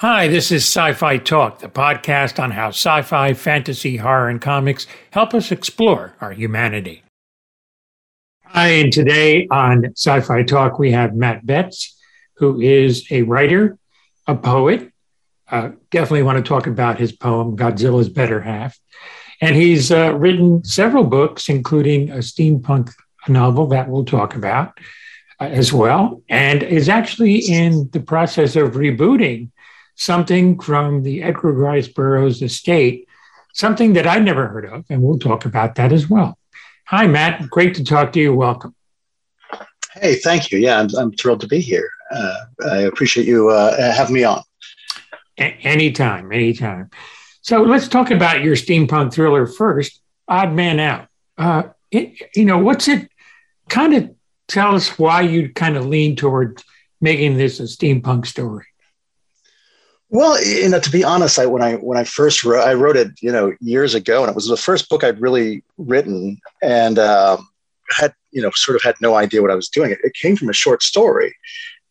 Hi, this is Sci Fi Talk, the podcast on how sci fi, fantasy, horror, and comics help us explore our humanity. Hi, and today on Sci Fi Talk, we have Matt Betts, who is a writer, a poet. Uh, definitely want to talk about his poem, Godzilla's Better Half. And he's uh, written several books, including a steampunk novel that we'll talk about uh, as well, and is actually in the process of rebooting something from the Edgar Rice Burroughs estate, something that I'd never heard of, and we'll talk about that as well. Hi, Matt. Great to talk to you. Welcome. Hey, thank you. Yeah, I'm, I'm thrilled to be here. Uh, I appreciate you uh, having me on. A- anytime, anytime. So let's talk about your steampunk thriller first, Odd Man Out. Uh, it, you know, what's it kind of tell us why you kind of lean toward making this a steampunk story? Well, you know, to be honest, I when I when I first wrote, I wrote it, you know, years ago, and it was the first book I'd really written, and um, had you know sort of had no idea what I was doing. It, it came from a short story,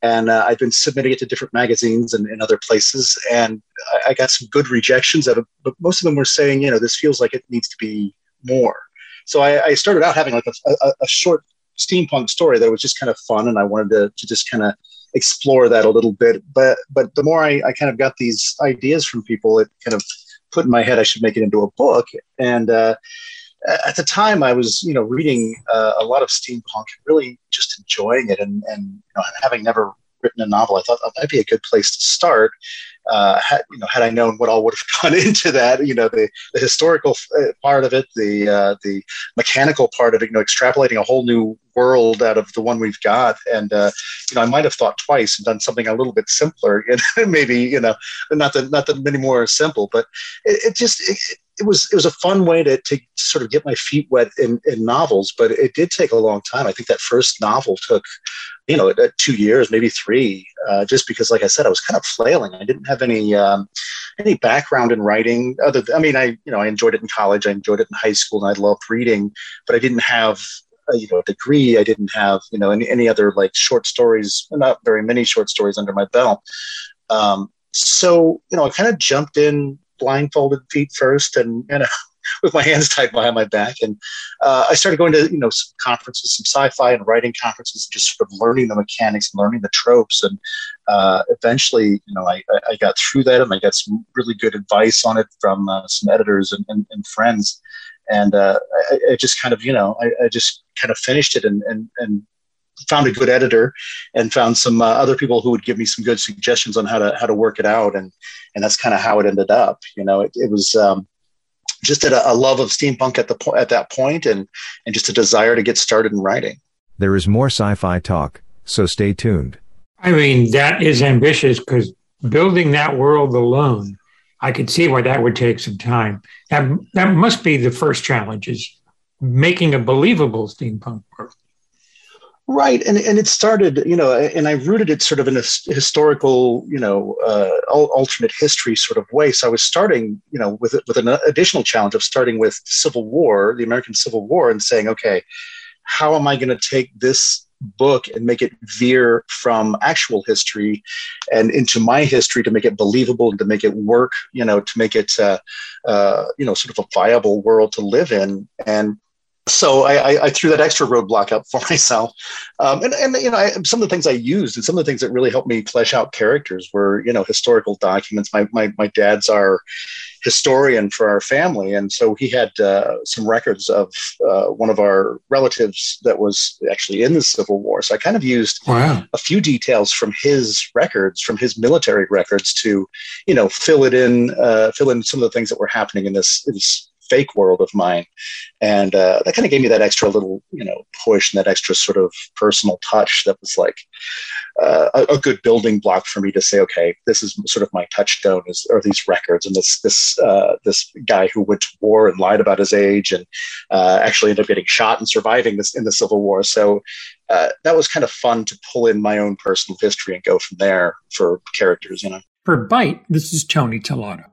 and uh, I've been submitting it to different magazines and, and other places, and I, I, got some good rejections of it, but most of them were saying, you know, this feels like it needs to be more. So I, I started out having like a, a, a short steampunk story that was just kind of fun, and I wanted to, to just kind of explore that a little bit. But but the more I, I kind of got these ideas from people, it kind of put in my head I should make it into a book. And uh, at the time, I was you know reading uh, a lot of steampunk, really just enjoying it, and and you know, having never written a novel, I thought that might be a good place to start uh, had, you know, had I known what all would have gone into that, you know, the, the historical uh, part of it, the uh, the mechanical part of it, you know, extrapolating a whole new world out of the one we've got, and uh, you know, I might have thought twice and done something a little bit simpler, and maybe you know, not that not that many more simple, but it, it just it, it was it was a fun way to, to sort of get my feet wet in, in novels, but it did take a long time. I think that first novel took, you know, two years, maybe three, uh, just because, like I said, I was kind of flailing. I didn't have any um, any background in writing. Other, than, I mean, I you know, I enjoyed it in college, I enjoyed it in high school, and I loved reading, but I didn't have a, you know a degree. I didn't have you know any any other like short stories, not very many short stories under my belt. Um, so you know, I kind of jumped in blindfolded feet first and you know with my hands tied behind my back. And uh, i started going to you know some conferences some sci-fi and writing conferences and just sort of learning the mechanics and learning the tropes. And uh, eventually you know I, I got through that and i got some really good advice on it from uh, some editors and, and, and friends. And uh, I, I, just kind of you know I, I, just kind of finished it and, and, and found a good editor and found some uh, other people who would give me some good suggestions on how to how to work it out. And and that's kind of how it ended up you know it, it was um, just a, a, love of steampunk at the po- at that point and and just a desire to get started in writing. There is more sci-fi talk so stay tuned. I mean that is ambitious because building that world alone i could see why that would take some time. That that must be the first challenge is making a believable steampunk world Right, and and it started, you know, and I rooted it sort of in a historical, you know, uh, alternate history sort of way. So I was starting, you know, with with an additional challenge of starting with Civil War, the American Civil War, and saying, okay, how am I going to take this book and make it veer from actual history and into my history to make it believable and to make it work, you know, to make it, uh, uh, you know, sort of a viable world to live in. And so I, I, threw that extra roadblock up for myself, um, and and you know I, some of the things I used and some of the things that really helped me flesh out characters were you know historical documents. My my my dad's our historian for our family, and so he had uh, some records of uh, one of our relatives that was actually in the Civil War. So I kind of used wow. a few details from his records, from his military records, to you know fill it in, uh, fill in some of the things that were happening in this, in this fake world of mine. And uh, that kind of gave me that extra little, you know, push and that extra sort of personal touch that was like uh, a, a, good building block for me to say, okay, this is sort of my touchstone is, are these records and this, this, uh, this guy who went to war and lied about his age and uh, actually ended up getting shot and surviving this in the Civil War. So uh, that was kind of fun to pull in my own personal history and go from there for characters, you know. For Byte, this is Tony Tellado.